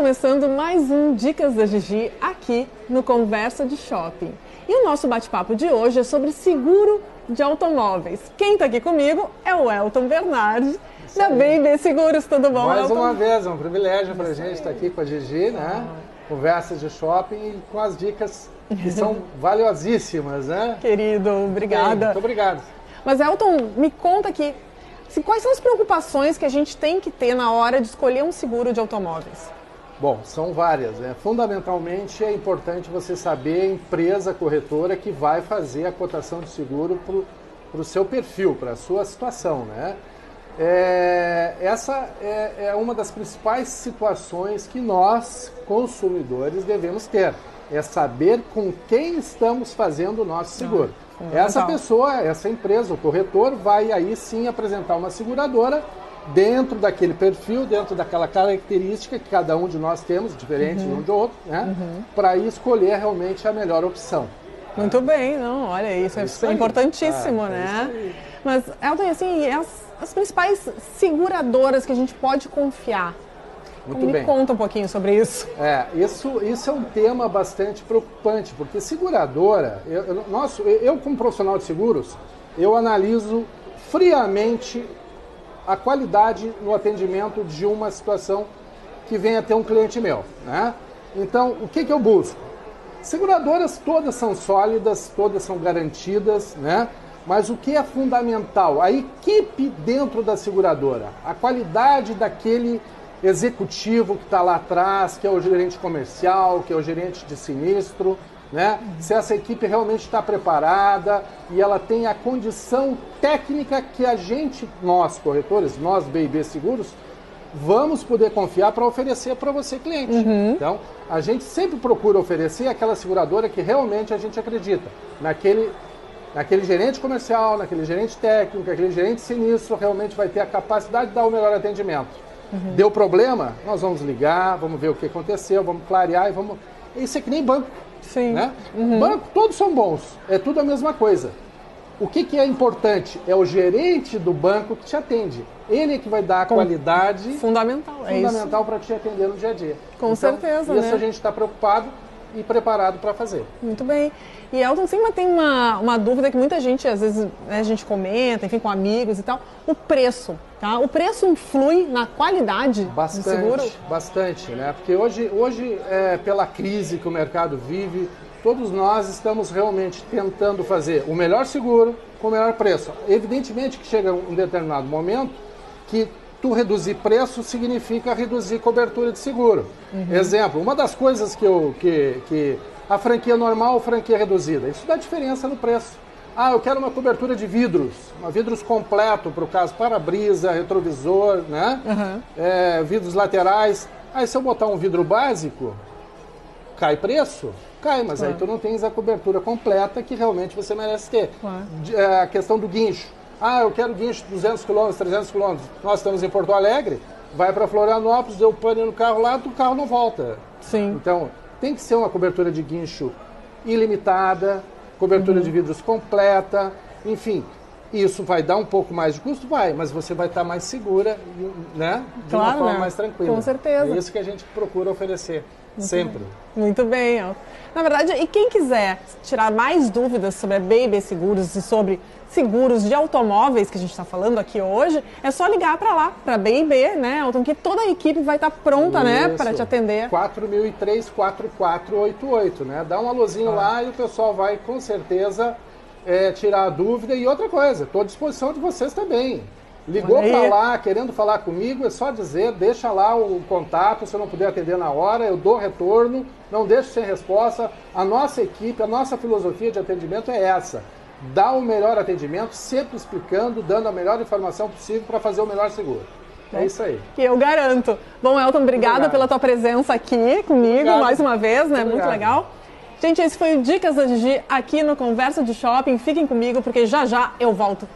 Começando mais um Dicas da Gigi aqui no Conversa de Shopping. E o nosso bate-papo de hoje é sobre seguro de automóveis. Quem está aqui comigo é o Elton Bernardi, da Baby Seguros. Tudo bom, Mais Elton? uma vez, é um privilégio para a gente estar aqui com a Gigi, né? Conversas de shopping e com as dicas que são valiosíssimas, né? Querido, obrigada. Muito obrigado. Mas Elton, me conta aqui, quais são as preocupações que a gente tem que ter na hora de escolher um seguro de automóveis? Bom, são várias. Né? Fundamentalmente é importante você saber a empresa corretora que vai fazer a cotação de seguro para o seu perfil, para a sua situação. Né? É, essa é, é uma das principais situações que nós, consumidores, devemos ter. É saber com quem estamos fazendo o nosso seguro. fundamental. Essa pessoa, essa empresa, o corretor, vai aí sim apresentar uma seguradora dentro daquele perfil, dentro daquela característica que cada um de nós temos, diferente de um de outro, né? Para escolher realmente a melhor opção. Muito bem, não, olha isso, é, isso aí. importantíssimo, Ah, é né? isso aí. Mas, Elton, assim, as, as principais seguradoras que a gente pode confiar? Muito Me bem. conta um pouquinho sobre isso. É, isso, isso é um tema bastante preocupante, porque seguradora, eu, eu, nosso, eu como profissional de seguros, eu analiso friamente a qualidade no atendimento de uma situação que venha ter um cliente meu, né? Então, o que, que eu busco? Seguradoras todas são sólidas, todas são garantidas, né? Mas o que é fundamental? A equipe dentro da seguradora, a qualidade daquele executivo que está lá atrás, que é o gerente comercial, que é o gerente de sinistro, né? Se essa equipe realmente está preparada e ela tem a condição técnica que a gente, nós corretores, nós BB Seguros, vamos poder confiar para oferecer para você cliente. Então, a gente sempre procura oferecer aquela seguradora que realmente a gente acredita, naquele naquele gerente comercial, naquele gerente técnico, aquele gerente sinistro realmente vai ter a capacidade de dar o melhor atendimento. Deu problema? Nós vamos ligar, vamos ver o que aconteceu, vamos clarear e vamos. Isso é que nem banco. Sim. Né? Banco, todos são bons, é tudo a mesma coisa. O que, que é importante? É o gerente do banco que te atende. Ele é que vai dar a qualidade Fundamental, é fundamental para te atender no dia a dia. Com certeza, Isso né? a gente está preocupado e preparado para fazer. Muito bem. E Elton, sempre tem uma, uma dúvida que muita gente, às vezes, né, a gente comenta, enfim, com amigos e tal, o preço, tá? O preço influi na qualidade do seguro? Bastante, bastante, né? Porque hoje, hoje é, pela crise que o mercado vive, todos nós estamos realmente tentando fazer o melhor seguro com o melhor preço. Evidentemente que chega um determinado momento que tu reduzir preço significa reduzir cobertura de seguro. Exemplo, uma das coisas que, eu, que, que a franquia normal ou franquia reduzida, isso dá diferença no preço. Ah, eu quero uma cobertura de vidros, uma vidros completo para o caso para-brisa, retrovisor, né? É, vidros laterais. Aí se eu botar um vidro básico, cai preço? Cai, mas aí tu não tens a cobertura completa que realmente você merece ter. Claro. De- é, a questão do guincho. Ah, eu quero guincho 200 km, 300 km. Nós estamos em Porto Alegre, vai para Florianópolis, deu pane no carro lá, o carro não volta. Sim. Então, tem que ser uma cobertura de guincho ilimitada, cobertura Uhum. de vidros completa, enfim. Isso vai dar um pouco mais de custo? Vai, mas você vai estar mais segura, né? De uma Claro, forma né? mais tranquila. Com certeza. É isso que a gente procura oferecer, sempre. Muito bem, Elton. Na verdade, e quem quiser tirar mais dúvidas sobre a Baby Seguros e sobre seguros de automóveis que a gente está falando aqui hoje, é só ligar para lá, para BB, né, Elton, que toda a equipe vai estar pronta, né, Isso. para te atender. 4003 4488, né? Dá um alôzinho lá e o pessoal vai com certeza é, tirar a dúvida. E outra coisa, estou à disposição de vocês também. Ligou para lá, querendo falar comigo, é só dizer, deixa lá o contato, se eu não puder atender na hora, eu dou retorno, não deixo sem resposta. A nossa equipe, a nossa filosofia de atendimento é essa. Dar o melhor atendimento, sempre explicando, dando a melhor informação possível para fazer o melhor seguro. É isso aí. Que eu garanto. Bom, Elton, obrigada Obrigado. pela tua presença aqui comigo Obrigado. mais uma vez, né? Muito Obrigado. legal. Gente, esse foi o Dicas da Gigi aqui no Conversa de Shopping. Fiquem comigo porque já já eu volto